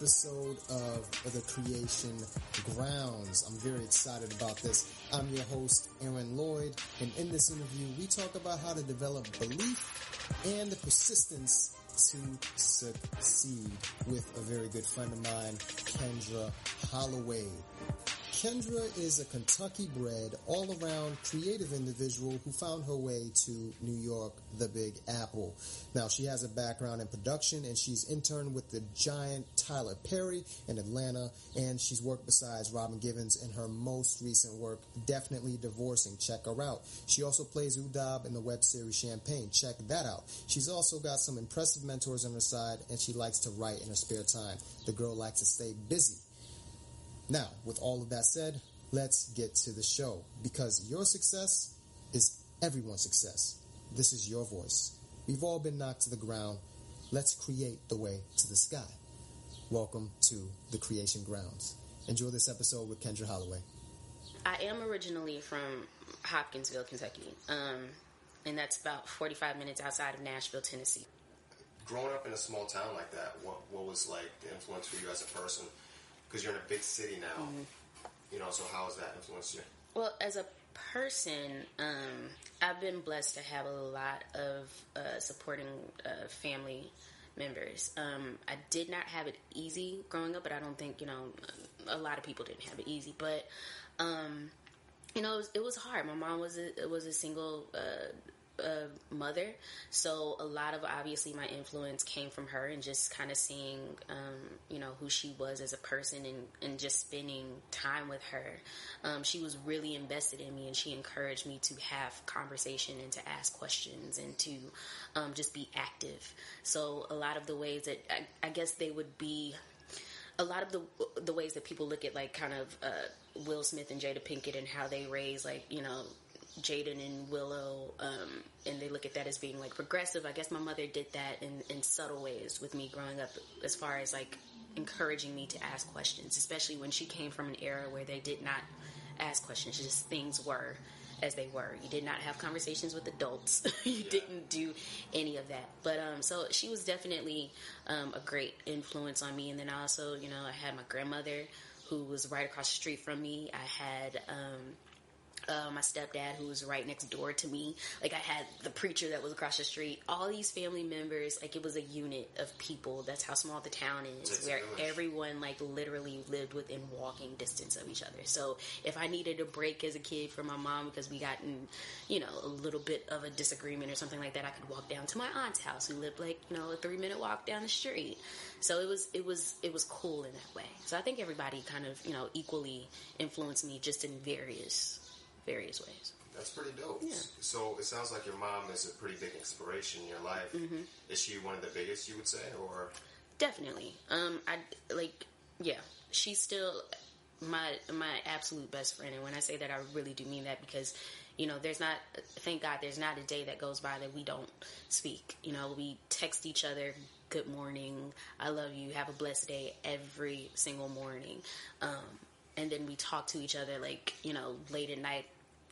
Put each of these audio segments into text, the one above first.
episode of the Creation Grounds. I'm very excited about this. I'm your host, Aaron Lloyd, and in this interview, we talk about how to develop belief and the persistence to succeed with a very good friend of mine, Kendra Holloway. Kendra is a Kentucky bred, all around creative individual who found her way to New York, the Big Apple. Now, she has a background in production and she's interned with the giant Tyler Perry in Atlanta, and she's worked besides Robin Givens in her most recent work, Definitely Divorcing. Check her out. She also plays Udab in the web series Champagne. Check that out. She's also got some impressive mentors on her side, and she likes to write in her spare time. The girl likes to stay busy. Now, with all of that said, let's get to the show because your success is everyone's success. This is your voice. We've all been knocked to the ground. Let's create the way to the sky. Welcome to the Creation Grounds. Enjoy this episode with Kendra Holloway. I am originally from Hopkinsville, Kentucky, um, and that's about 45 minutes outside of Nashville, Tennessee. Growing up in a small town like that, what, what was like the influence for you as a person? Because you're in a big city now. Mm-hmm. You know, so how has that influenced you? Well, as a person, um, I've been blessed to have a lot of uh, supporting uh, family members. Um, I did not have it easy growing up, but I don't think you know a lot of people didn't have it easy. But um, you know, it was, it was, hard. My mom was a, was a single uh, a mother, so a lot of obviously my influence came from her and just kind of seeing, um, you know, who she was as a person and, and just spending time with her. Um, she was really invested in me and she encouraged me to have conversation and to ask questions and to um, just be active. So a lot of the ways that I, I guess they would be a lot of the the ways that people look at like kind of uh, Will Smith and Jada Pinkett and how they raise like you know Jaden and Willow, um, and they look at that as being like progressive. I guess my mother did that in, in subtle ways with me growing up, as far as like encouraging me to ask questions, especially when she came from an era where they did not ask questions, just things were as they were. You did not have conversations with adults. you yeah. didn't do any of that. But um, so she was definitely um, a great influence on me. And then I also, you know, I had my grandmother who was right across the street from me. I had um, uh, my stepdad who was right next door to me. Like I had the preacher that was across the street. All these family members, like it was a unit of people. That's how small the town is, where everyone like literally lived within walking distance of each other. So if I needed a break as a kid from my mom because we got in, you know, a little bit of a disagreement or something like that, I could walk down to my aunt's house who lived like you know a three minute walk down the street. So it was it was it was cool in that way. So I think everybody kind of you know equally influenced me just in various various ways. That's pretty dope. Yeah. So it sounds like your mom is a pretty big inspiration in your life. Mm-hmm. Is she one of the biggest you would say, or? Definitely. Um, I like. Yeah, she's still my my absolute best friend, and when I say that, I really do mean that because you know, there's not. Thank God, there's not a day that goes by that we don't speak. You know, we text each other. Good morning. I love you. Have a blessed day every single morning. Um, and then we talk to each other like you know late at night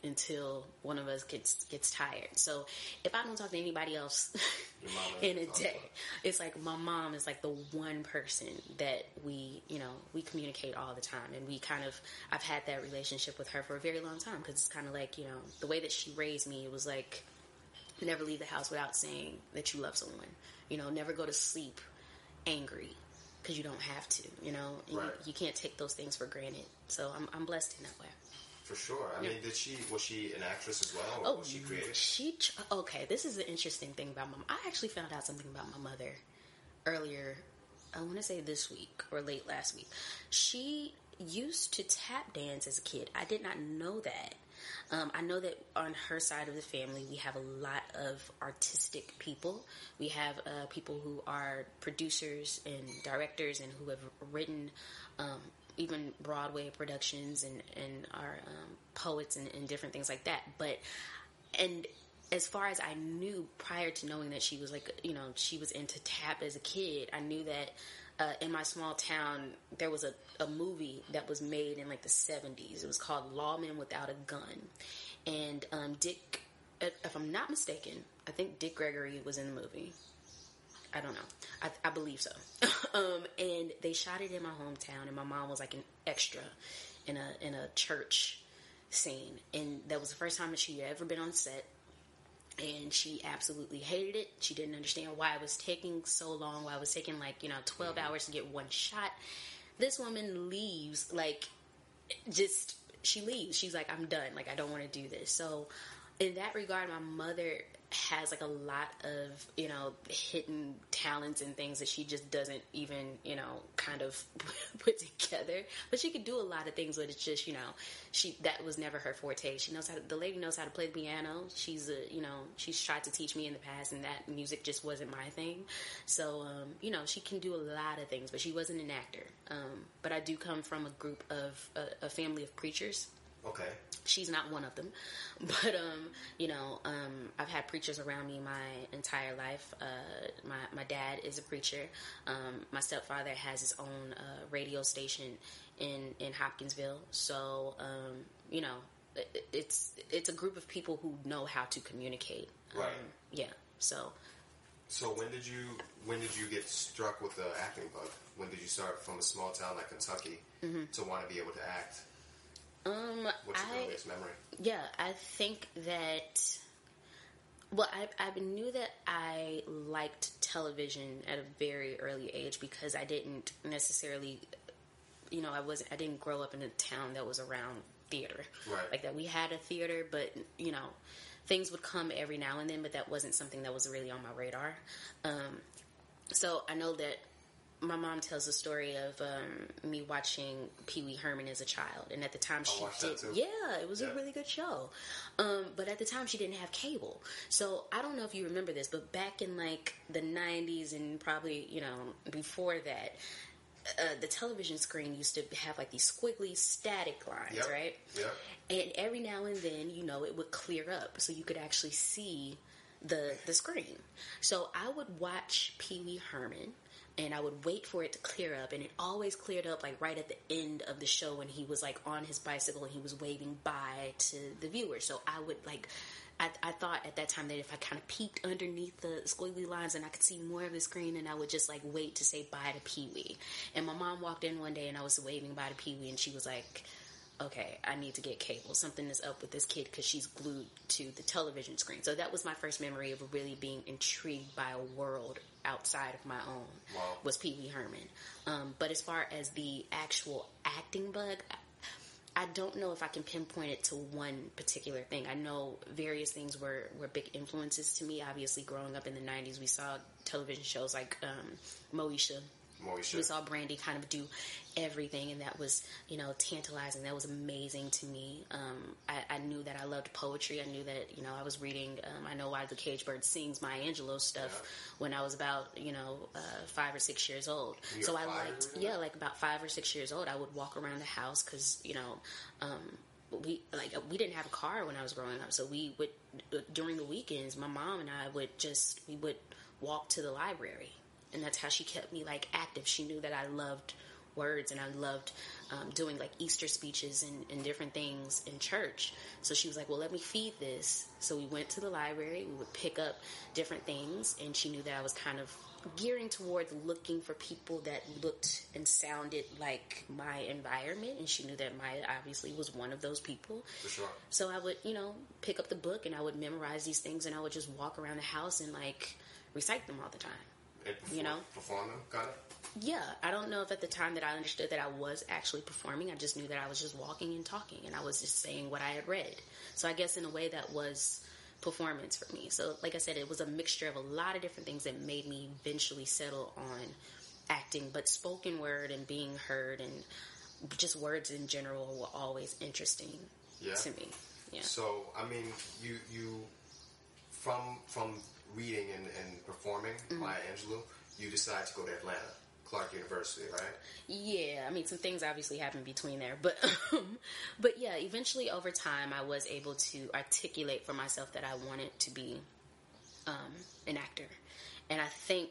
until one of us gets gets tired. So if I don't talk to anybody else in a day, it's like my mom is like the one person that we you know we communicate all the time, and we kind of I've had that relationship with her for a very long time because it's kind of like you know the way that she raised me. It was like never leave the house without saying that you love someone. You know, never go to sleep angry because you don't have to. You know, right. you, you, can't take those things for granted. So I'm I'm blessed in that way. For sure. I yeah. mean, did she was she an actress as well? oh, was she creative? She okay. This is an interesting thing about mom. I actually found out something about my mother earlier. I want to say this week or late last week. She used to tap dance as a kid. I did not know that. Um, I know that on her side of the family, we have a lot of artistic people. We have uh, people who are producers and directors and who have written um, even Broadway productions and, and are um, poets and, and different things like that. But, and as far as I knew prior to knowing that she was like, you know, she was into tap as a kid, I knew that uh, in my small town, there was a, a movie that was made in like the 70s. It was called Lawman Without a Gun. And um, Dick, if I'm not mistaken, I think Dick Gregory was in the movie. I don't know. I, I believe so. um, and they shot it in my hometown, and my mom was like an extra in a in a church scene, and that was the first time that she had ever been on set. And she absolutely hated it. She didn't understand why it was taking so long. Why it was taking like you know 12 hours to get one shot. This woman leaves like just she leaves. She's like, I'm done. Like I don't want to do this. So in that regard, my mother has like a lot of you know hidden talents and things that she just doesn't even you know kind of put together. But she could do a lot of things but it's just you know she that was never her forte. She knows how to, the lady knows how to play the piano. She's a you know she's tried to teach me in the past and that music just wasn't my thing. So um, you know she can do a lot of things but she wasn't an actor. Um, but i do come from a group of a, a family of preachers Okay. she's not one of them but um you know um i've had preachers around me my entire life uh my my dad is a preacher um my stepfather has his own uh radio station in in hopkinsville so um you know it, it's it's a group of people who know how to communicate Right. um, yeah so So when did you when did you get struck with the acting bug? When did you start from a small town like Kentucky to want to be able to act? Um What's your i earliest memory? Yeah, I think that. Well, I, I knew that I liked television at a very early age because I didn't necessarily, you know, I wasn't, I didn't grow up in a town that was around theater. Right. Like that we had a theater, but, you know, things would come every now and then, but that wasn't something that was really on my radar. Um, so I know that my mom tells a story of um, me watching Pee Wee Herman as a child, and at the time she did. Yeah, it was Yeah. a really good show. Um, but at the time she didn't have cable, so I don't know if you remember this, but back in like the '90s and probably you know before that. Uh, the television screen used to have like these squiggly static lines, Yep. right? Yep. and every now and then you know it would clear up so you could actually see the the screen so i would watch pee-wee herman and i would wait for it to clear up and it always cleared up like right at the end of the show when he was like on his bicycle and he was waving bye to the viewers. so i would like I, I thought at that time that if I kind of peeked underneath the squiggly lines and I could see more of the screen, and I would just like wait to say bye to Pee Wee. And my mom walked in one day and I was waving bye to Pee Wee, and she was like, okay, I need to get cable. Something is up with this kid because she's glued to the television screen. So that was my first memory of really being intrigued by a world outside of my own. Wow. Was Pee Wee Herman. Um, but as far as the actual acting bug, I- don't know if I can pinpoint it to one particular thing. I know various things were, were big influences to me. Obviously, growing up in the 90s, we saw television shows like um, Moesha, Moesha. we saw Brandy kind of do everything, and that was, you know, tantalizing. That was amazing to me. Um, I, I knew that I loved poetry. I knew that, you know, I was reading. Um, I know why the caged bird sings Maya Angelou stuff when I was about, you know, uh, five or six years old. You so I liked, yeah, like about five or six years old. I would walk around the house because, you know, um, we like we didn't have a car when I was growing up, so we would during the weekends. My mom and I would just we would walk to the library, and that's how she kept me like active. She knew that I loved words and I loved um, doing like Easter speeches and, and different things in church. So she was like, "Well, let me feed this." So we went to the library. We would pick up different things, and she knew that I was kind of gearing towards looking for people that looked and sounded like my environment and she knew that Maya obviously was one of those people For sure. so I would, you know, pick up the book and I would memorize these things and I would just walk around the house and like recite them all the time. You know? perform them, kind of. Yeah, I don't know if at the time that I understood that I was actually performing. I just knew that I was just walking and talking and I was just saying what I had read. So I guess in a way that was performance for me. So like I said, it was a mixture of a lot of different things that made me eventually settle on acting, but spoken word and being heard and just words in general were always interesting Yeah. to me. Yeah. So I mean, you you from from reading and, and performing Mm-hmm. Maya Angelou, you decide to go to Atlanta, Clark University, right? Yeah, I mean, some things obviously happened between there, but but yeah, eventually over time, I was able to articulate for myself that I wanted to be um, an actor, and I think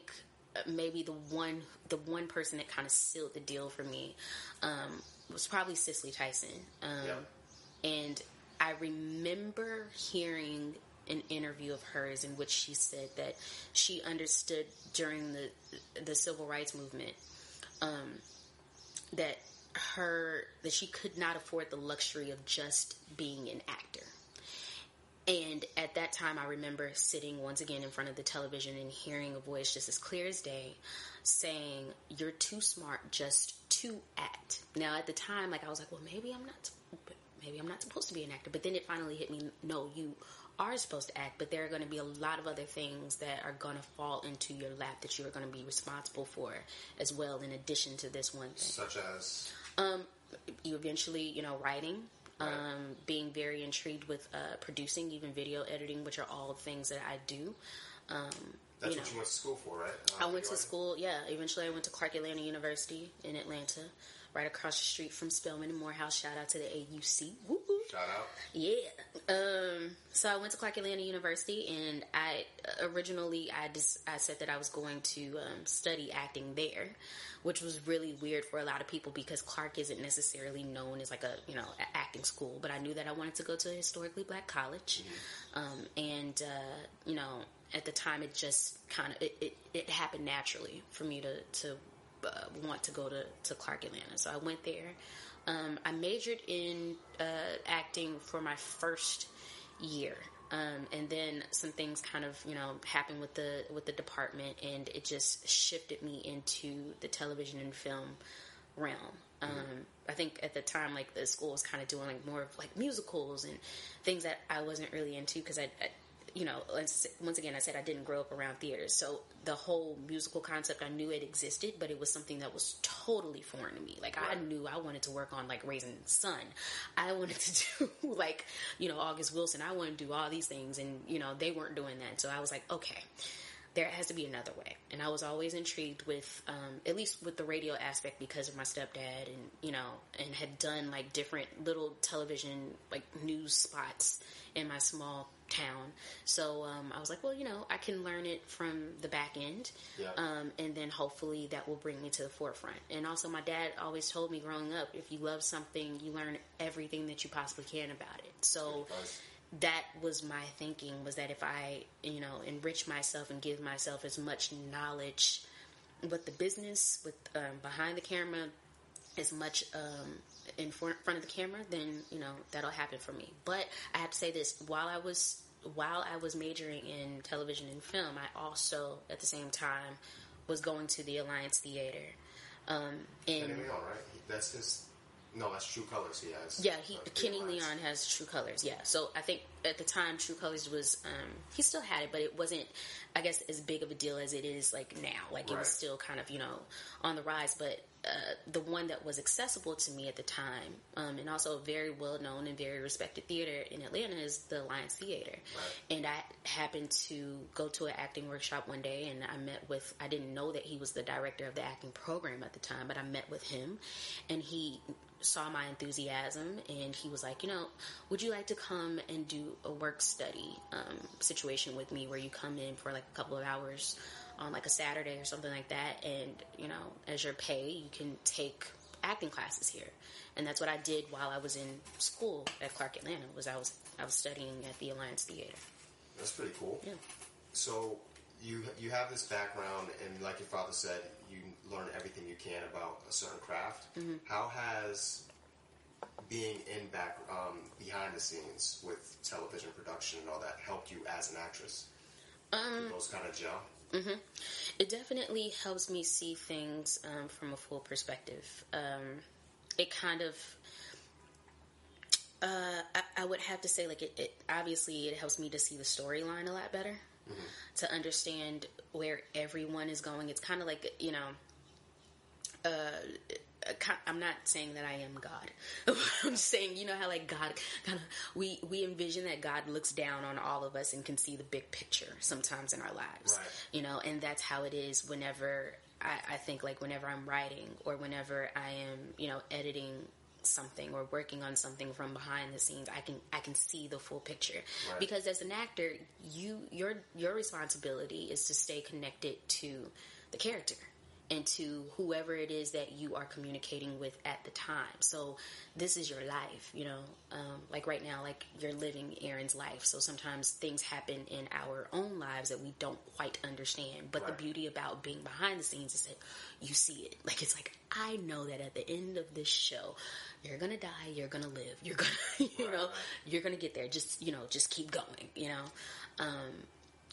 uh, maybe the one the one person that kind of sealed the deal for me um, was probably Cicely Tyson, um, Yeah. and I remember hearing an interview of hers in which she said that she understood during the the civil rights movement um, that her that she could not afford the luxury of just being an actor. And at that time, I remember sitting once again in front of the television and hearing a voice just as clear as day saying, You're too smart just to act. Now, at the time, like, I was like, Well, maybe I'm not, maybe I'm not supposed to be an actor. But then it finally hit me no, you are supposed to act, but there are going to be a lot of other things that are going to fall into your lap that you are going to be responsible for as well, in addition to this one thing. Such as? Um, you eventually, you know, writing, um, being very intrigued with uh, producing, even video editing, which are all things that I do. Um, That's you what know. you went to school for, right? I Uh, went to you school, yeah. Eventually, I went to Clark Atlanta University in Atlanta, right across the street from Spelman and Morehouse. Shout out to the AUC. Woo. Shout out. Yeah. Um, so I went to Clark Atlanta University, and I originally I just I said that I was going to um, study acting there, which was really weird for a lot of people because Clark isn't necessarily known as like a you know a acting school. But I knew that I wanted to go to a historically black college, um, and uh, you know at the time it just kind of it, it, it happened naturally for me to to uh, want to go to, to Clark Atlanta. So I went there. Um, I majored in uh, acting for my first year. Um, and then some things kind of you know happened with the with the department, and it just shifted me into the television and film realm. Um, I think at the time, like the school was kind of doing like more of like musicals and things that I wasn't really into because I, I you know, once again, I said I didn't grow up around theaters, so the whole musical concept I knew it existed, but it was something that was totally foreign to me. Like I knew I wanted to work on like Raising Sun, I wanted to do like you know August Wilson, I wanted to do all these things, and you know they weren't doing that, so I was like, okay. There has to be another way, and I was always intrigued with, um, at least with the radio aspect, because of my stepdad, and you know, and had done like different little television like news spots in my small town. So um, I was like, well, you know, I can learn it from the back end, Yeah. um, and then hopefully that will bring me to the forefront. And also, my dad always told me growing up, if you love something, you learn everything that you possibly can about it. So that was my thinking was that if I, you know, enrich myself and give myself as much knowledge with the business, with um, behind the camera, as much um, in front of the camera, then you know that'll happen for me. But I have to say this: while I was while I was majoring in television and film, I also at the same time was going to the Alliance Theater. Um, in Kenny Leon, right? That's his. No, that's True Colors. He has. yeah, he Kenny. Leon has True Colors. Yeah, so I think at the time True Colors was um, he still had it, but it wasn't, I guess, as big of a deal as it is like now. Like it was still kind of you know on the rise, but uh, the one that was accessible to me at the time, um, and also a very well known and very respected theater in Atlanta is the Alliance Theater. Right. And I happened to go to an acting workshop one day, and I met with. I didn't know that he was the director of the acting program at the time, but I met with him, and he saw my enthusiasm, and he was like, you know, would you like to come and do a work study um, situation with me, where you come in for like a couple of hours on like a Saturday or something like that, and you know, as your pay, you can take acting classes here, and that's what I did while I was in school at Clark Atlanta. Was I was I was studying at the Alliance Theater. That's pretty cool. Yeah. So you you have this background, and like your father said, learn everything you can about a certain craft. Mm-hmm. How has being in back um, behind the scenes with television production and all that helped you as an actress? Um, Did those kind of gel. It definitely helps me see things um, from a full perspective. Um, it kind of, uh, I, I would have to say, like, it, it obviously it helps me to see the storyline a lot better, to understand where everyone is going. It's kind of like you know, uh, I'm not saying that I am God. I'm saying, you know how like God kind of we we envision that God looks down on all of us and can see the big picture sometimes in our lives. Right. You know, and that's how it is whenever I, I think like whenever I'm writing or whenever I am, you know, editing something or working on something from behind the scenes i can i can see the full picture Right. because as an actor you your your responsibility is to stay connected to the character and to whoever it is that you are communicating with at the time. So this is your life, you know. Um, like right now, like you're living Aaron's life. So sometimes things happen in our own lives that we don't quite understand. But Right. the beauty about being behind the scenes is that you see it. Like it's like I know that at the end of this show, you're gonna die, you're gonna live, you're gonna, you Right, know, you're gonna get there. Just you know, just keep going, you know. Um,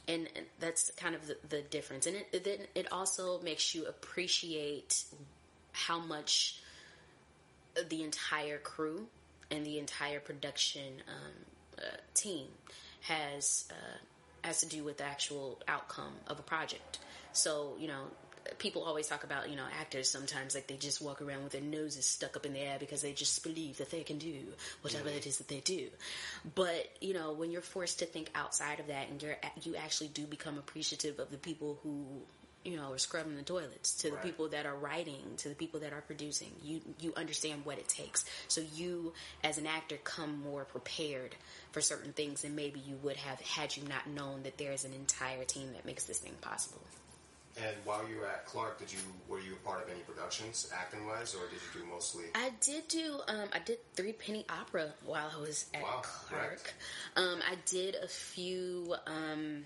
and, that's kind of the, the difference. And it, then it also makes you appreciate how much the entire crew and the entire production um, uh, team has uh, has to do with the actual outcome of a project. So you know, people always talk about you know actors sometimes like they just walk around with their noses stuck up in the air because they just believe that they can do whatever it is that they do. But you know, when you're forced to think outside of that, and you're you actually do become appreciative of the people who you know are scrubbing the toilets, to the people that are writing, to the people that are producing. You you understand what it takes, so you as an actor come more prepared for certain things than maybe you would have had you not known that there is an entire team that makes this thing possible. And while you were at Clark, did you were you a part of any productions, acting wise, or did you do mostly? I did do. Um, I did three penny opera while I was at Wow, Clark. Um, I did a few um,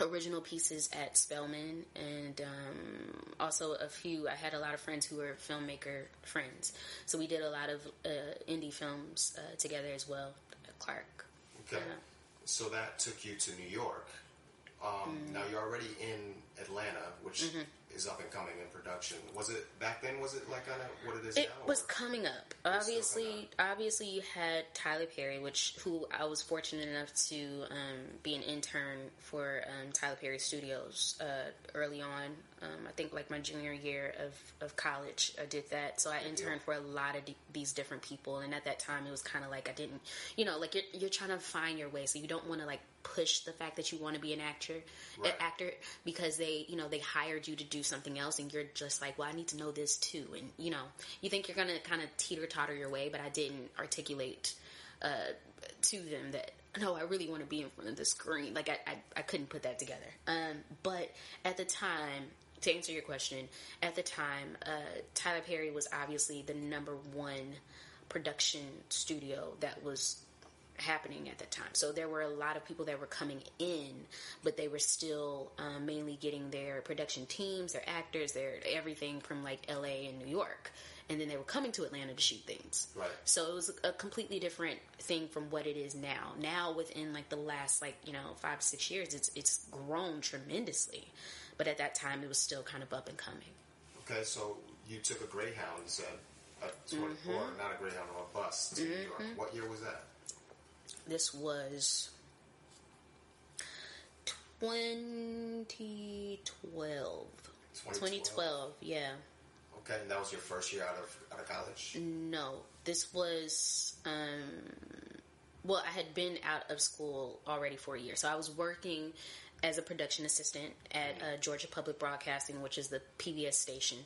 original pieces at Spelman, and um, also a few. I had a lot of friends who were filmmaker friends, so we did a lot of uh, indie films uh, together as well at Clark. Okay, Yeah. so that took you to New York. Um, Mm-hmm. Now you're already in Atlanta, which is up and coming in production. Was it back then? Was it like kind of what it is It now? was coming up. Obviously, coming obviously, you had Tyler Perry, which who I was fortunate enough to um, be an intern for um, Tyler Perry Studios uh, early on. Um, I think like my junior year of, of college, I did that. So I interned for a lot of d- these different people, and at that time, it was kind of like I didn't, you know, like you're, you're trying to find your way, so you don't want to like push the fact that you want to be an actor, Right. an actor, because they, you know, they hired you to do something else, and you're just like, well, I need to know this too, and you know, you think you're gonna kind of teeter totter your way, but I didn't articulate uh, to them that no, I really want to be in front of the screen. Like I, I, I couldn't put that together. Um, but at the time, to answer your question, at the time, uh, Tyler Perry was obviously the number one production studio that was happening at that time. So there were a lot of people that were coming in, but they were still um, mainly getting their production teams, their actors, their everything from like LA and New York. And then they were coming to Atlanta to shoot things. Right. So it was a completely different thing from what it is now. Now within like the last like, you know, five to six years, it's it's grown tremendously. But at that time it was still kind of up and coming. Okay, so you took a Greyhound, you said, a 24, Mm-hmm. not a Greyhound, or a bus to New York. What year was that? This was 2012. 2012, yeah. Okay, and that was your first year out of out of college. No, this was um well, I had been out of school already for a year. So I was working as a production assistant at uh, Georgia Public Broadcasting, which is the PBS station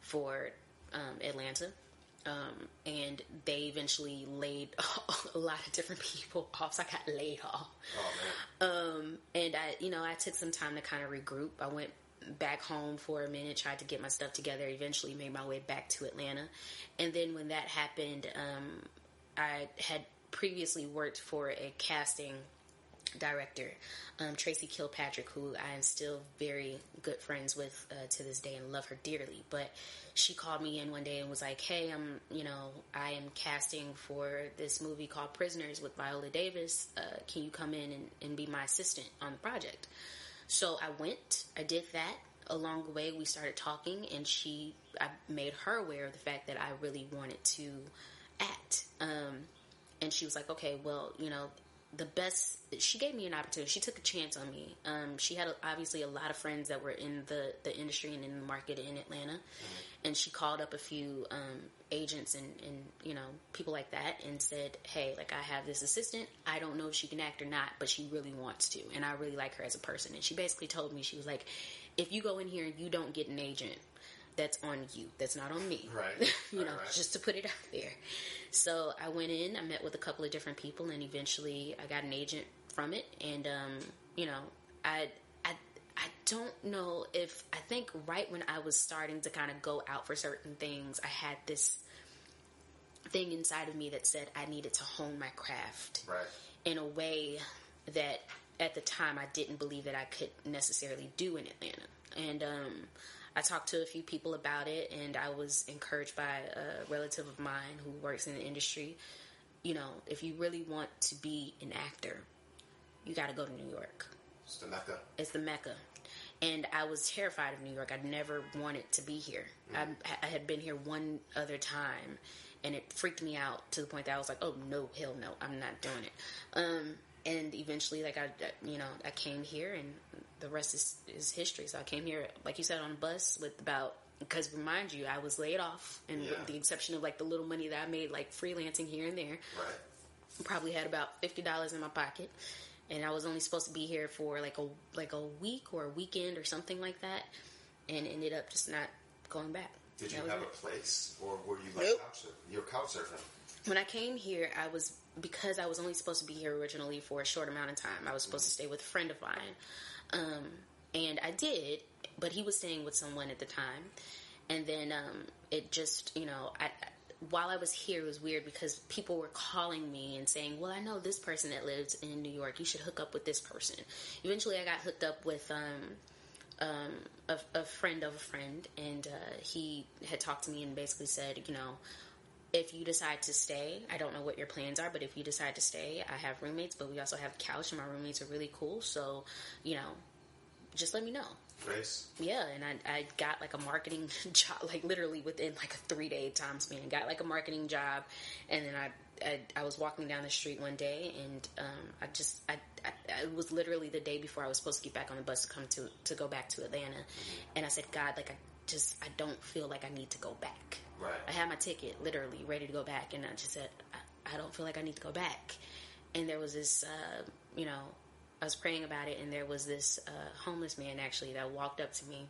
for um, Atlanta. Um, and they eventually laid a lot of different people off. So I got laid off. Oh man, Um, and I, you know, I took some time to kind of regroup. I went back home for a minute, tried to get my stuff together, eventually made my way back to Atlanta. And then when that happened, um, I had previously worked for a casting director, um, Tracy Kilpatrick, who I am still very good friends with uh, to this day and love her dearly. But she called me in one day and was like, "Hey, I'm, you know, I am casting for this movie called Prisoners with Viola Davis. Uh, can you come in and, and be my assistant on the project?" So I went, I did that. Along the way, we started talking, and she, I made her aware of the fact that I really wanted to act. Um, and she was like, okay, well, you know, the best, she gave me an opportunity. She took a chance on me. Um, she had a, obviously a lot of friends that were in the, the industry and in the market in Atlanta. And she called up a few um, agents and, and, you know, people like that and said, hey, like, I have this assistant. I don't know if she can act or not, but she really wants to. And I really like her as a person. And she basically told me, she was like, if you go in here and you don't get an agent, that's on you. That's not on me. Right. you know, right. just to put it out there. So I went in, I met with a couple of different people, and eventually I got an agent from it. And, um, you know, I, I, I don't know if I think right when I was starting to kind of go out for certain things, I had this thing inside of me that said I needed to hone my craft Right. in a way that at the time I didn't believe that I could necessarily do in Atlanta. And um, I talked to a few people about it, and I was encouraged by a relative of mine who works in the industry. You know, if you really want to be an actor, you got to go to New York. It's the Mecca. It's the Mecca. And I was terrified of New York. I never wanted to be here. I, I had been here one other time, and it freaked me out to the point that I was like, "Oh no, hell no, I'm not doing it." Um, and eventually, like I, you know, I came here, and the rest is, is history. So I came here, like you said, on a bus with about. Because remind you, I was laid off, and Yeah. with the exception of like the little money that I made, like freelancing here and there, Right. probably had about fifty dollars in my pocket, and I was only supposed to be here for like a like a week or a weekend or something like that, and ended up just not going back. Did you That was have it. a place, or were you like Nope. couch surfing? You were couch surfing. When I came here, I was because I was only supposed to be here originally for a short amount of time. I was supposed to stay with a friend of mine, um, and I did, but he was staying with someone at the time, and then um, it just you know I. While I was here, it was weird because people were calling me and saying, "Well, I know this person that lives in New York. You should hook up with this person." Eventually, I got hooked up with um, um, a, a friend of a friend, and uh, he had talked to me and basically said, you know, if you decide to stay, I don't know what your plans are, but if you decide to stay, I have roommates, but we also have a couch, and my roommates are really cool. So, you know, just let me know. Nice. Yeah, and I, I got like a marketing job, like literally within like a three day time span. Got like a marketing job, and then I, I I was walking down the street one day, and um, I just I, I it was literally the day before I was supposed to get back on the bus to come to to go back to Atlanta, and I said, God, like I just I don't feel like I need to go back. Right. I had my ticket literally ready to go back, and I just said, I, I don't feel like I need to go back. And there was this, uh, you know, I was praying about it, and there was this uh, homeless man actually that walked up to me.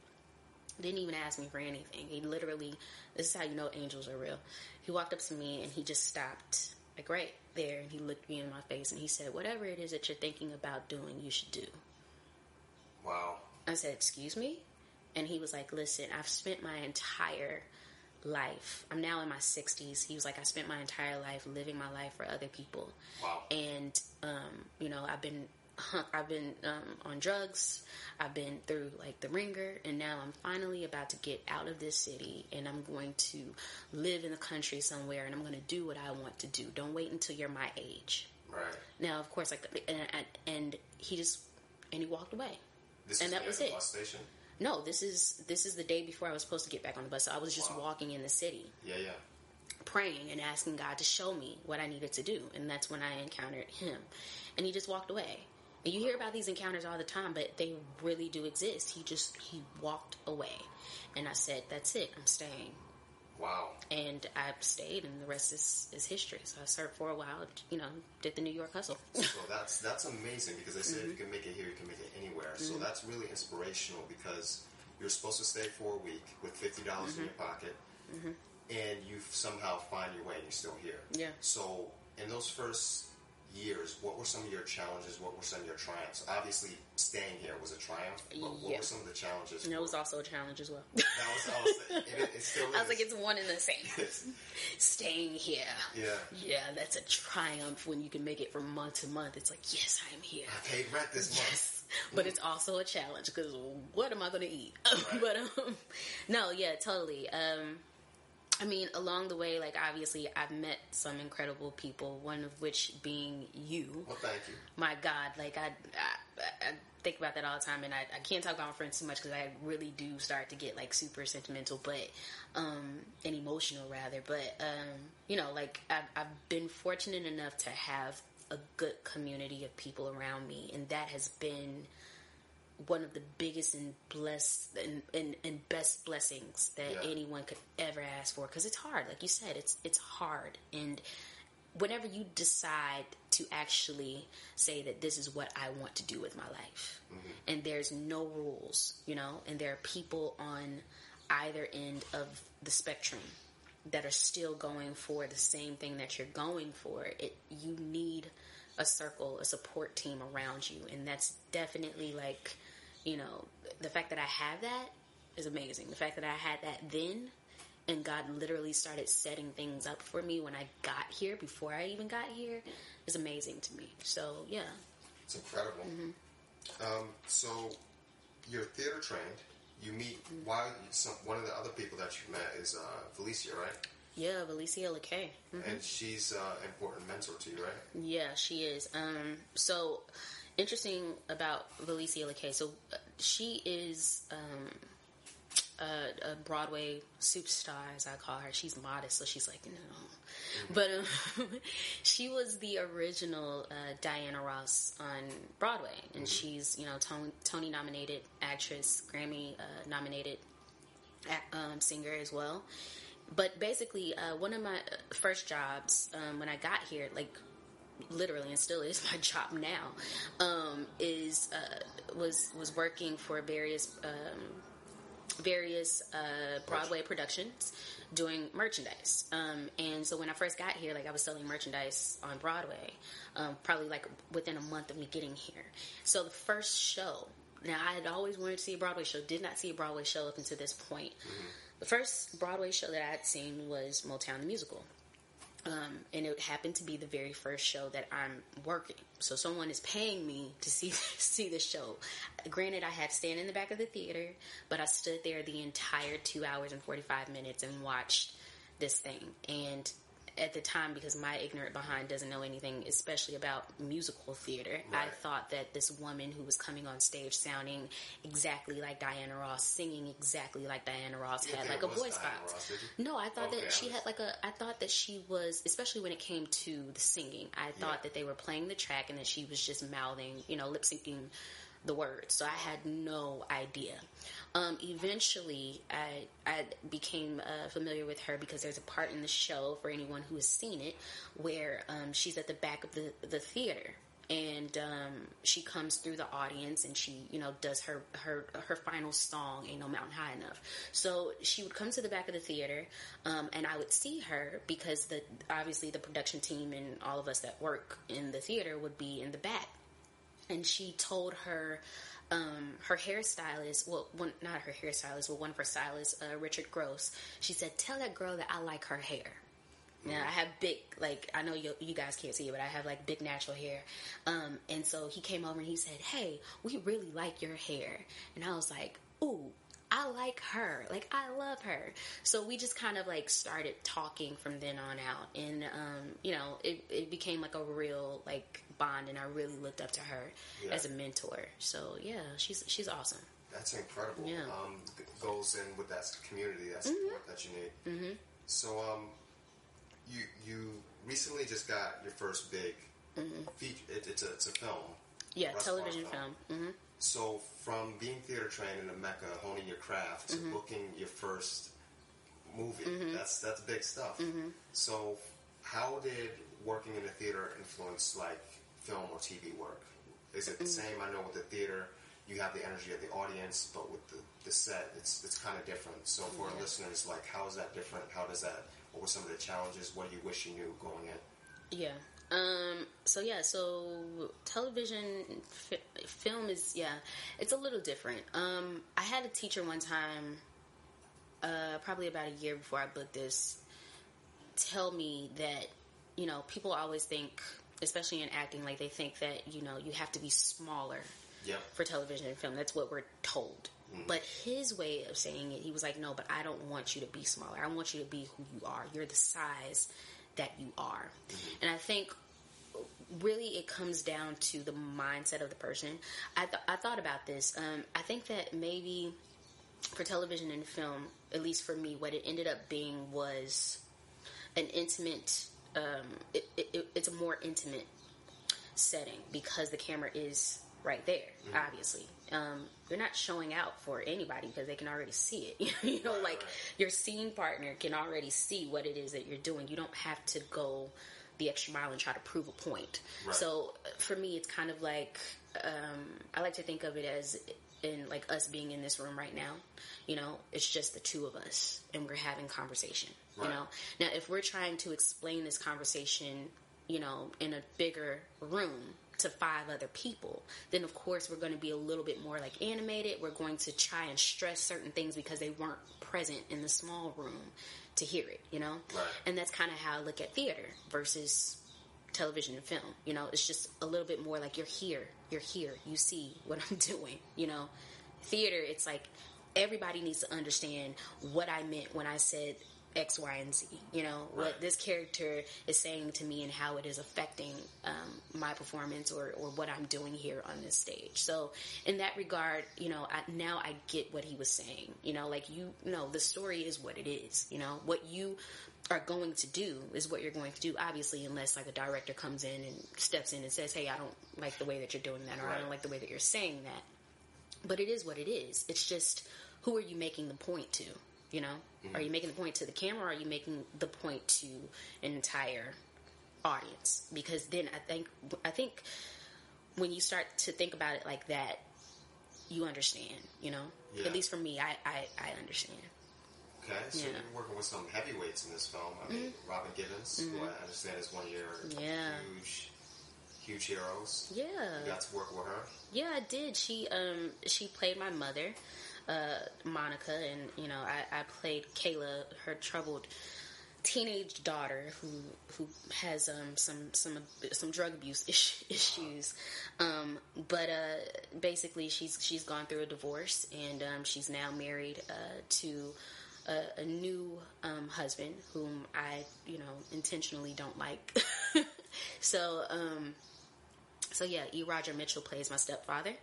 Didn't even ask me for anything. He literally, this is how you know angels are real. He walked up to me and he just stopped, like right there, and he looked me in my face and he said, Whatever it is that you're thinking about doing, you should do. Wow. I said, Excuse me? And he was like, Listen, I've spent my entire life. I'm now in my 60s. He was like, I spent my entire life living my life for other people. Wow. And, um, you know, I've been. I've been um, on drugs. I've been through like the ringer, and now I'm finally about to get out of this city, and I'm going to live in the country somewhere, and I'm going to do what I want to do. Don't wait until you're my age. Right. Now, of course, like, and, and, he just and he walked away. This And that was it. No, this is this is the day before I was supposed to get back on the bus. So I was just Wow. walking in the city, Yeah, yeah. praying and asking God to show me what I needed to do, and that's when I encountered him, and he just walked away. And you hear about these encounters all the time, but they really do exist. He just he walked away, and I said, "That's it. I'm staying." Wow. And I stayed, and the rest is, is history. So I served for a while, you know, did the New York hustle. So that's that's amazing because they say Mm-hmm. if you can make it here, you can make it anywhere. So that's really inspirational because you're supposed to stay for a week with fifty dollars in your Mm-hmm. pocket, and you somehow find your way and you're still here. Yeah. So in those first years, what were some of your challenges? What were some of your triumphs? Obviously, staying here was a triumph. But what Yeah. were some of the challenges? and it was also a challenge as well. that was, I was it, it still is. I was like, it's one and the same. Staying here. yeah. Yeah, that's a triumph when you can make it from month to month. It's like, yes, I am here. I paid rent this month. Yes. But it's also a challenge because what am I going to eat? but um, no, yeah, totally. Um, I mean, along the way, like obviously, I've met some incredible people. One of which being you. Well, thank you. My God, like I, I, I think about that all the time, and I, I can't talk about my friends too much because I really do start to get like super sentimental, but um, and emotional rather. But um, you know, like I've, I've been fortunate enough to have a good community of people around me, and that has been one of the biggest and blessed and, and, and best blessings that Yeah. anyone could ever ask for. Because it's hard like you said it's it's hard. And whenever you decide to actually say that this is what I want to do with my life mm-hmm. and there's no rules you know and there are people on either end of the spectrum that are still going for the same thing that you're going for it you need a circle a support team around you. And that's definitely like you know, the fact that I have that is amazing. The fact that I had that then and God literally started setting things up for me when I got here before I even got here is amazing to me. So, yeah. It's incredible. Um, so you're theater trained. You meet why some one of the other people that you met is uh, Felicia, right? Yeah, Valisia LeKae. And she's uh, important mentor to you, right? Yeah, she is. Um, so interesting about Valisia LeKae. So uh, she is um, a, a Broadway superstar, as I call her. She's modest, so she's like, no. But um, she was the original uh, Diana Ross on Broadway, and she's you know Tony, Tony nominated actress, Grammy uh, nominated um, singer as well. But basically, uh, one of my uh, first jobs um, when I got here, like literally, and still is my job now, um, is uh, was was working for various um, various uh, Broadway productions doing merchandise. Um, and so when I first got here, like I was selling merchandise on Broadway, um, probably like within a month of me getting here. So the first show, now I had always wanted to see a Broadway show, did not see a Broadway show up until this point. The first Broadway show that I had seen was Motown the Musical. Um, and it happened to be the very first show that I'm working. So someone is paying me to see see the show. Granted, I had to stand in the back of the theater, but I stood there the entire two hours and forty five minutes and watched this thing. And at the time, because my ignorant behind doesn't know anything, especially about musical theater, I thought that this woman who was coming on stage sounding exactly like Diana Ross, singing exactly like Diana Ross, had like a voice Diana box. Ross. No, I thought Okay, that she had like a. I thought that she was, especially when it came to the singing. I thought Yeah. that they were playing the track and that she was just mouthing, you know, lip syncing the words. So I had no idea. Um, eventually, I I became uh, familiar with her because there's a part in the show for anyone who has seen it where um, she's at the back of the the theater and um, she comes through the audience and she you know does her her her final song ain't no mountain high enough so she would come to the back of the theater um, and i would see her because the obviously the production team and all of us that work in the theater would be in the back and she told her um, her hairstylist, well, one, not her hairstylist, but one of her stylists, uh, Richard Gross. She said, "Tell that girl that I like her hair." Now I have big, like I know you, you guys can't see it, but I have like big natural hair. Um, and so he came over and he said, "Hey, we really like your hair," and I was like, "Ooh." I like her. Like I love her. So we just kind of like started talking from then on out, and um, you know, it, it became like a real like bond, and I really looked up to her Yeah. as a mentor. So yeah, she's she's awesome. That's incredible. Yeah. Um, goes in with that community, that support that you need. Mm-hmm. So, um, you you recently just got your first big feature. It, it's a it's a film. Yeah, television Barr film. So, from being theater trained in the Mecca, honing your craft, to Mm-hmm. booking your first movie, that's that's big stuff. Mm-hmm. So, how did working in the theater influence like film or TV work? Is it the Mm-hmm. same? I know with the theater, you have the energy of the audience, but with the, the set, it's it's kind of different. So, for our listeners, like, how is that different? How does that? What were some of the challenges? What do you wish you knew going in? Yeah. Um. So yeah. So television fi- film is yeah. It's a little different. Um. I had a teacher one time, uh, probably about a year before I booked this, tell me that you know people always think, especially in acting, like they think that you know you have to be smaller Yep. for television and film. That's what we're told. But his way of saying it, he was like, "No, but I don't want you to be smaller. I want you to be who you are. You're the size that you are." And I think really it comes down to the mindset of the person. I th- I thought about this. Um, I think that maybe for television and film, at least for me, what it ended up being was an intimate. Um, it, it, it's a more intimate setting because the camera is right there. Obviously, um, you're not showing out for anybody because they can already see it. you know, like your scene partner can already see what it is that you're doing. You don't have to go the extra mile and try to prove a point. Right. So uh, for me, it's kind of like um, I like to think of it as in like us being in this room right now. You know, it's just the two of us and we're having conversation. You know, now if we're trying to explain this conversation, you know, in a bigger room, to five other people, then of course we're going to be a little bit more like animated. We're going to try and stress certain things because they weren't present in the small room to hear it, you know? Right. And that's kind of how I look at theater versus television and film. You know, it's just a little bit more like you're here, you're here, you see what I'm doing, you know? Theater, it's like everybody needs to understand what I meant when I said X, Y, and Z. You know, Right. what this character is saying to me and how it is affecting um, my performance or, or what I'm doing here on this stage. So, in that regard, you know, I, now I get what he was saying. You know, like you know, the story is what it is. You know, what you are going to do is what you're going to do. Obviously, unless like a director comes in and steps in and says, "Hey, I don't like the way that you're doing that," or "I don't like the way that you're saying that." But it is what it is. It's just who are you making the point to? You know, are you making the point to the camera? or Are you making the point to an entire audience? Because then I think I think when you start to think about it like that, you understand. You know, Yeah. at least for me, I I, I understand. Okay, so Yeah. Mm-hmm. you're working with some heavyweights in this film. I mean, Robin Givens, who I understand is one of your Yeah. huge, huge heroes. Yeah. You got to work with her. Yeah, I did. She um she played my mother, uh, Monica, and you know I, I played Kayla, her troubled teenage daughter who who has um some some some drug abuse is- issues. Um, but uh, basically she's she's gone through a divorce and um, she's now married uh, to. A, a new um, husband whom I, you know, intentionally don't like. so, um, so yeah, E. Roger Mitchell plays my stepfather,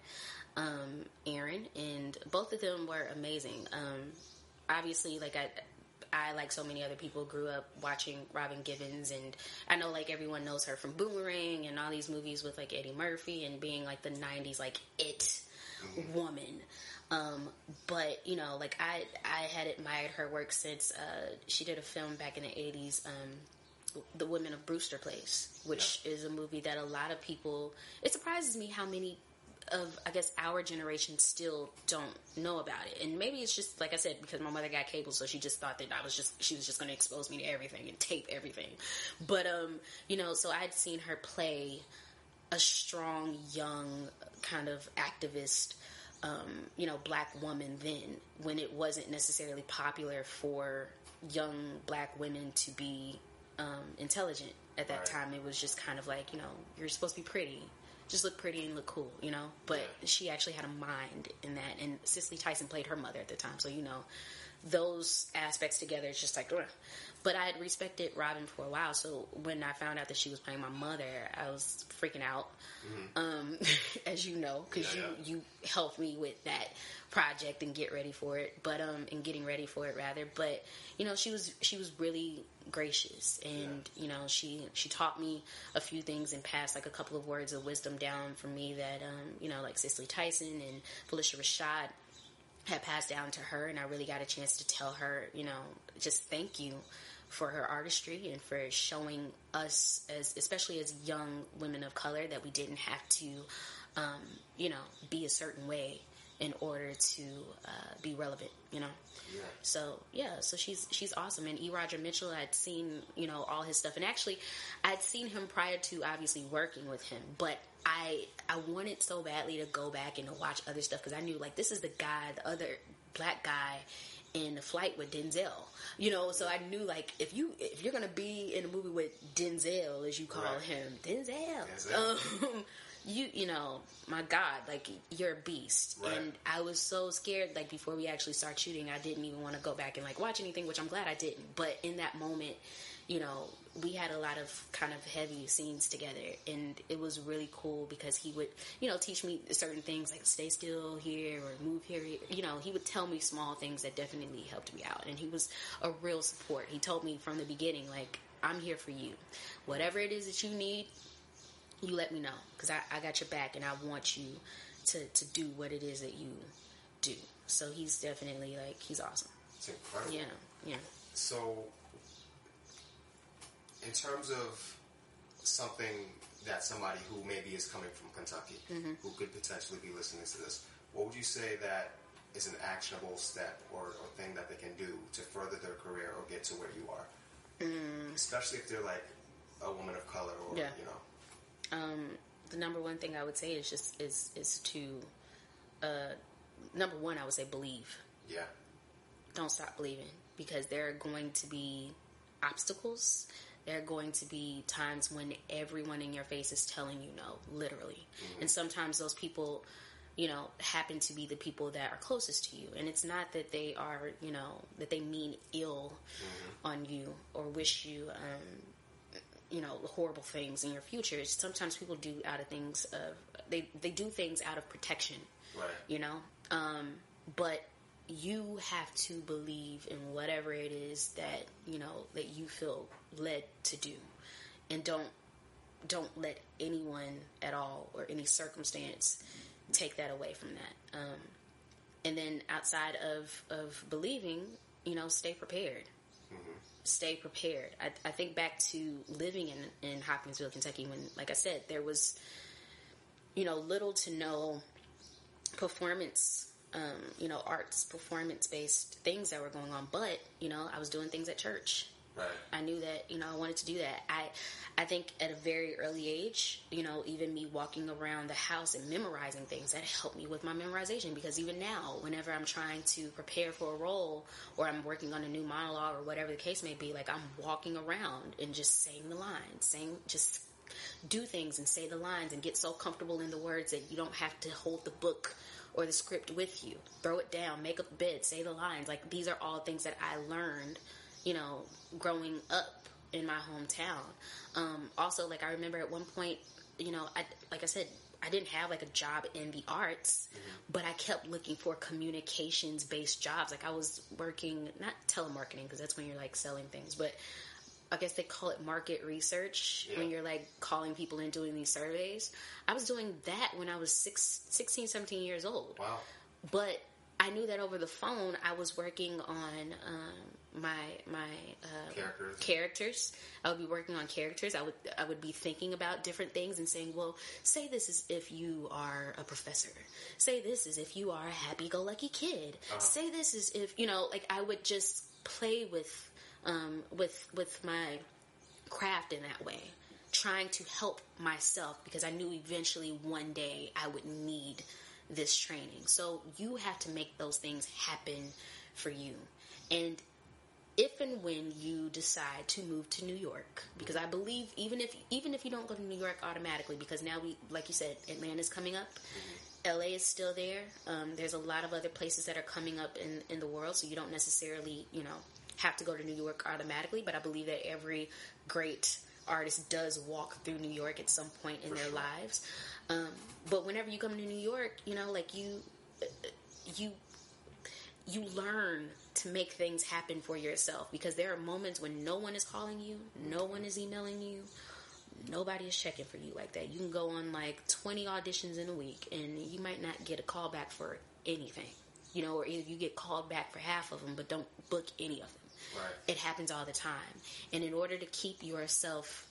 um, Aaron, and both of them were amazing. Um, obviously, like I, I like so many other people grew up watching Robin Givens, and I know like everyone knows her from Boomerang and all these movies with like Eddie Murphy and being like the '90s like it woman. Um, but you know, like I, I had admired her work since uh, she did a film back in the '80s. Um, the Women of Brewster Place, which is a movie that a lot of people. It surprises me how many of I guess our generation still don't know about it, and maybe it's just like I said because my mother got cable, so she just thought that I was just she was just going to expose me to everything and tape everything. But um, you know, so I'd seen her play a strong, young kind of activist. Um, you know, black woman then when it wasn't necessarily popular for young black women to be um, intelligent at that Right. time. It was just kind of like, you know, you're supposed to be pretty. Just look pretty and look cool, you know? But Yeah. she actually had a mind in that. And Cicely Tyson played her mother at the time. So, you know, those aspects together, it's just like, ugh. But I had respected Robin for a while. So when I found out that she was playing my mother, I was freaking out, um, as you know, because Mm-hmm. Yeah, you, you helped me with that project and get ready for it. But, um, and getting ready for it rather. But, you know, she was, she was really gracious. And, you know, she, she taught me a few things and passed like a couple of words of wisdom down for me that, um, you know, like Cicely Tyson and Phylicia Rashad had passed down to her. And I really got a chance to tell her, you know, just thank you for her artistry and for showing us as especially as young women of color that we didn't have to um, you know, be a certain way in order to uh, be relevant, you know. Yeah. So yeah, so she's she's awesome. And E. Roger Mitchell, I'd seen you know all his stuff, and actually, I'd seen him prior to obviously working with him. But I I wanted so badly to go back and to watch other stuff because I knew like this is the guy, the other black guy in the flight with Denzel. You know, so I knew like if you if you're gonna be in a movie with Denzel, as you call Right. him, Denzel. Denzel. Um, you you know my god like you're a beast. Right. and i was so scared like before we actually start shooting i didn't even want to go back and like watch anything which i'm glad i didn't. But in that moment you know we had a lot of kind of heavy scenes together. And it was really cool because he would you know teach me certain things like stay still here or move here you know he would tell me small things that definitely helped me out. And he was a real support. He told me from the beginning like i'm here for you. Whatever it is that you need you let me know because I, I got your back and I want you to, to do what it is that you do. So he's definitely like he's awesome. It's incredible. Yeah, yeah. So, in terms of something that somebody who maybe is coming from Kentucky, Mm-hmm. who could potentially be listening to this, what would you say that is an actionable step or, or thing that they can do to further their career or get to where you are? Especially if they're like a woman of color or, Mm. Yeah. you know. Um, the number one thing I would say is just is is to uh, number one I would say believe. Yeah. Don't stop believing because there are going to be obstacles. There are going to be times when everyone in your face is telling you no, literally. And sometimes those people, you know, happen to be the people that are closest to you. And it's not that they are, you know, that they mean ill on you or wish you, um, you know, horrible things in your future. It's sometimes people do out of things of, they, they do things out of protection Right. you know um, but you have to believe in whatever it is that you know that you feel led to do and don't don't let anyone at all or any circumstance take that away from that um, and then outside of of believing you know stay prepared stay prepared. I, I think back to living in in hopkinsville kentucky when like i said there was you know little to no performance um, you know arts performance based things that were going on. But you know i was doing things at church Right. I knew that you know I wanted to do that. I I think at a very early age, you know, even me walking around the house and memorizing things that helped me with my memorization because even now, whenever I'm trying to prepare for a role or I'm working on a new monologue or whatever the case may be, like I'm walking around and just saying the lines, saying just do things and say the lines and get so comfortable in the words that you don't have to hold the book or the script with you. Throw it down, make a bed, say the lines. Like these are all things that I learned, you know, growing up in my hometown. Um, also, like I remember at one point, you know, I, like I said, I didn't have like a job in the arts, but I kept looking for communications based jobs. Like I was working, not telemarketing, because that's when you're like selling things, but I guess they call it market research when you're like calling people and doing these surveys. I was doing that when I was six, 16, 17 years old. Wow. But I knew that over the phone, I was working on um, my my uh, Characters. characters. I would be working on characters. I would I would be thinking about different things and saying, well, say this is if you are a professor. Say this is if you are a happy-go-lucky kid. Say this is if you know, like I would just play with um, with with my craft in that way, trying to help myself because I knew eventually one day I would need this training. So you have to make those things happen for you. And if and when you decide to move to New York, because I believe even if even if you don't go to New York automatically, because now we, like you said, Atlanta's coming up. LA is still there. Um, there's a lot of other places that are coming up in, in the world, so you don't necessarily, you know, have to go to New York automatically. But I believe that every great artist does walk through New York at some point in their lives. Um, but whenever you come to New York, you know, like you, you you learn to make things happen for yourself because there are moments when no one is calling you, no one is emailing you, nobody is checking for you like that. You can go on like 20 auditions in a week and you might not get a call back for anything. You know, or either you get called back for half of them but don't book any of them. Right. It happens all the time. And in order to keep yourself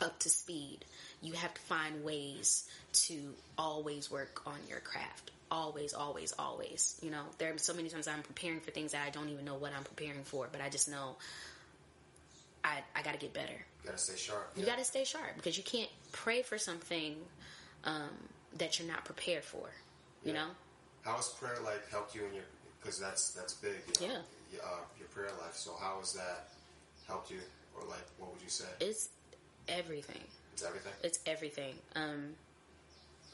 up to speed, you have to find ways to always work on your craft. Always, always, always. You know, there are so many times I'm preparing for things that I don't even know what I'm preparing for, but I just know I, I got to get better. You gotta stay sharp. You Yeah. got to stay sharp because you can't pray for something um, that you're not prepared for. You Yeah. know? How has prayer like helped you in your? Because that's that's big. You know, Yeah. Uh, your prayer life. So how has that helped you, or like what would you say? It's everything. It's everything. it's everything. Um,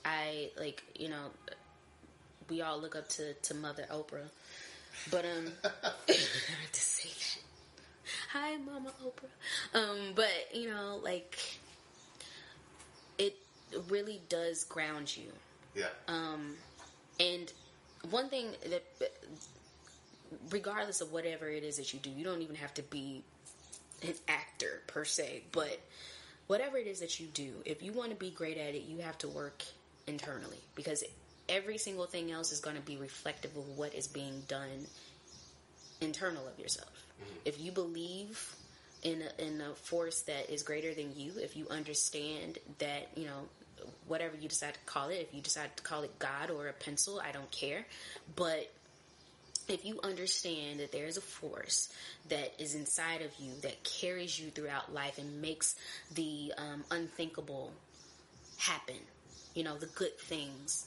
I like you know, we all look up to to Mother Oprah, but um, I have to say that. Hi, Mama Oprah. Um, but you know, like it really does ground you. Yeah. Um, and one thing that, regardless of whatever it is that you do, you don't even have to be an actor per se, but whatever it is that you do, if you want to be great at it, you have to work internally because every single thing else is going to be reflective of what is being done internal of yourself. Mm-hmm. If you believe in a, in a force that is greater than you, if you understand that, you know, whatever you decide to call it, if you decide to call it God or a pencil, I don't care. But if you understand that there is a force that is inside of you that carries you throughout life and makes the um, unthinkable happen. You know, the good things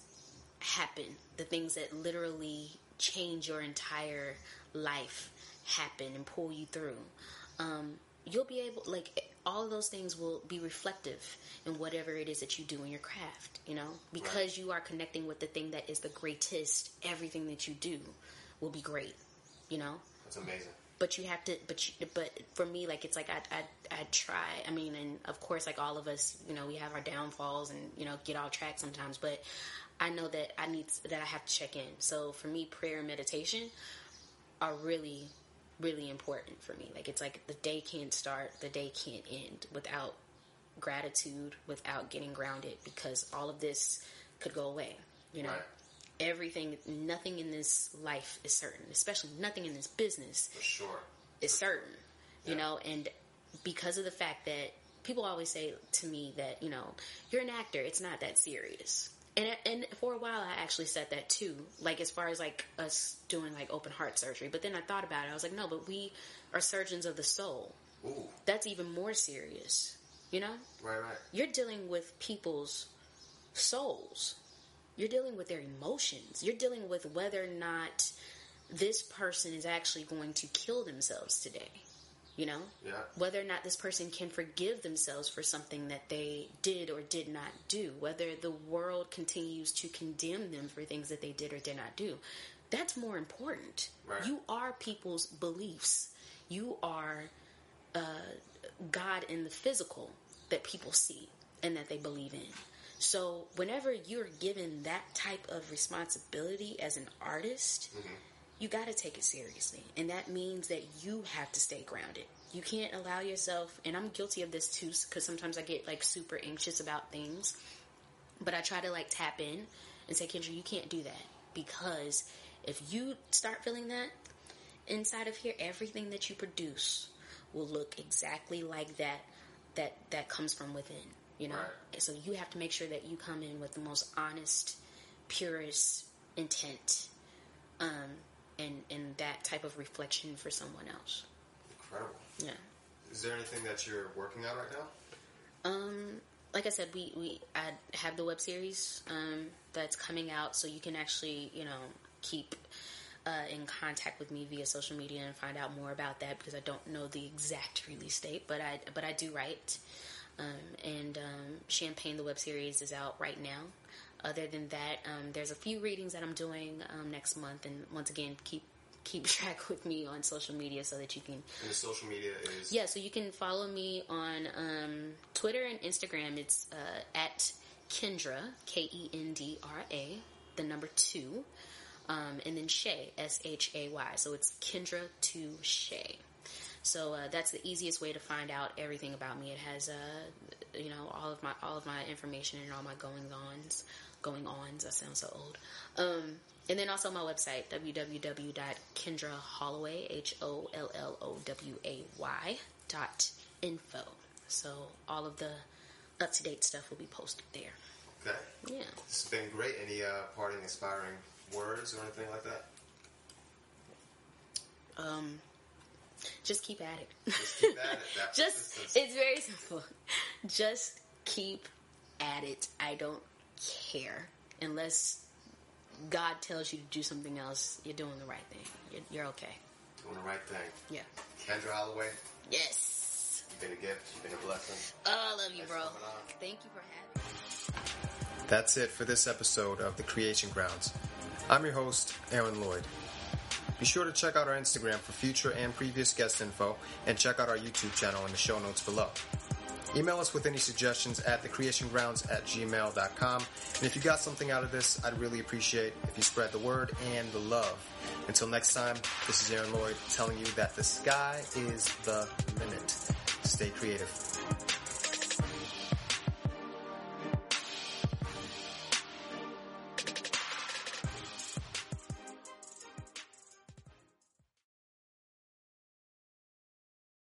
happen. The things that literally change your entire life happen and pull you through. Um, you'll be able, like, all of those things will be reflective in whatever it is that you do in your craft, you know? Because right. you are connecting with the thing that is the greatest, everything that you do will be great, you know? That's amazing. But you have to, but you, but for me, like it's like I, I, I try. I mean, and of course, like all of us, you know, we have our downfalls and you know get off track sometimes. But I know that I need that I have to check in. So for me, prayer and meditation are really really important for me. Like it's like the day can't start, the day can't end without gratitude, without getting grounded because all of this could go away, you know. Right. Everything nothing in this life is certain, especially nothing in this business. For sure. Is certain. Yeah. You know, and because of the fact that people always say to me that, you know, you're an actor, it's not that serious. And and for a while, I actually said that too. Like as far as like us doing like open heart surgery, but then I thought about it. I was like, no, but we are surgeons of the soul. Ooh. That's even more serious. You know? Right, right. You're dealing with people's souls. You're dealing with their emotions. You're dealing with whether or not this person is actually going to kill themselves today you know yeah. whether or not this person can forgive themselves for something that they did or did not do whether the world continues to condemn them for things that they did or did not do that's more important right. you are people's beliefs you are uh, god in the physical that people see and that they believe in so whenever you're given that type of responsibility as an artist mm-hmm you got to take it seriously. And that means that you have to stay grounded. You can't allow yourself, and I'm guilty of this too, because sometimes I get like super anxious about things. But I try to like tap in and say, Kendra, you can't do that. Because if you start feeling that inside of here, everything that you produce will look exactly like that that that comes from within you know right. so you have to make sure that you come in with the most honest purest intent um, and and that type of reflection for someone else. Incredible. Yeah. Is there anything that you're working on right now? Um, like I said, we we I have the web series um, that's coming out, so you can actually you know keep. Uh, in contact with me via social media and find out more about that because I don't know the exact release date, but I but I do write. Um, and um, Champagne, the web series, is out right now. Other than that, um, there's a few readings that I'm doing um, next month, and once again, keep keep track with me on social media so that you can. And the social media is yeah, so you can follow me on um, Twitter and Instagram. It's uh, at Kendra K E N D R A, the number two, um, and then Shay S H A Y. So it's Kendra to Shay. So uh, that's the easiest way to find out everything about me. It has, uh, you know, all of my all of my information and all my goings ons going ons. I sound so old. Um, and then also my website, www.kendraholloway, H-O-L-L-O-W-A-Y dot info. So all of the up-to-date stuff will be posted there. Okay. Yeah. This has been great. Any uh, parting inspiring words or anything like that? Um, just keep at it. Just keep at it. just, it's very simple. Just keep at it. I don't care unless God tells you to do something else. You're doing the right thing. You're, you're okay. Doing the right thing. Yeah. Kendra Holloway. Yes. You've been a gift. You've been a blessing. Oh, I love you, bro. Thank you for having me. That's it for this episode of The Creation Grounds. I'm your host, Aaron Lloyd. Be sure to check out our Instagram for future and previous guest info and check out our YouTube channel in the show notes below. Email us with any suggestions at thecreationgrounds at gmail.com. And if you got something out of this, I'd really appreciate if you spread the word and the love. Until next time, this is Aaron Lloyd telling you that the sky is the limit. Stay creative.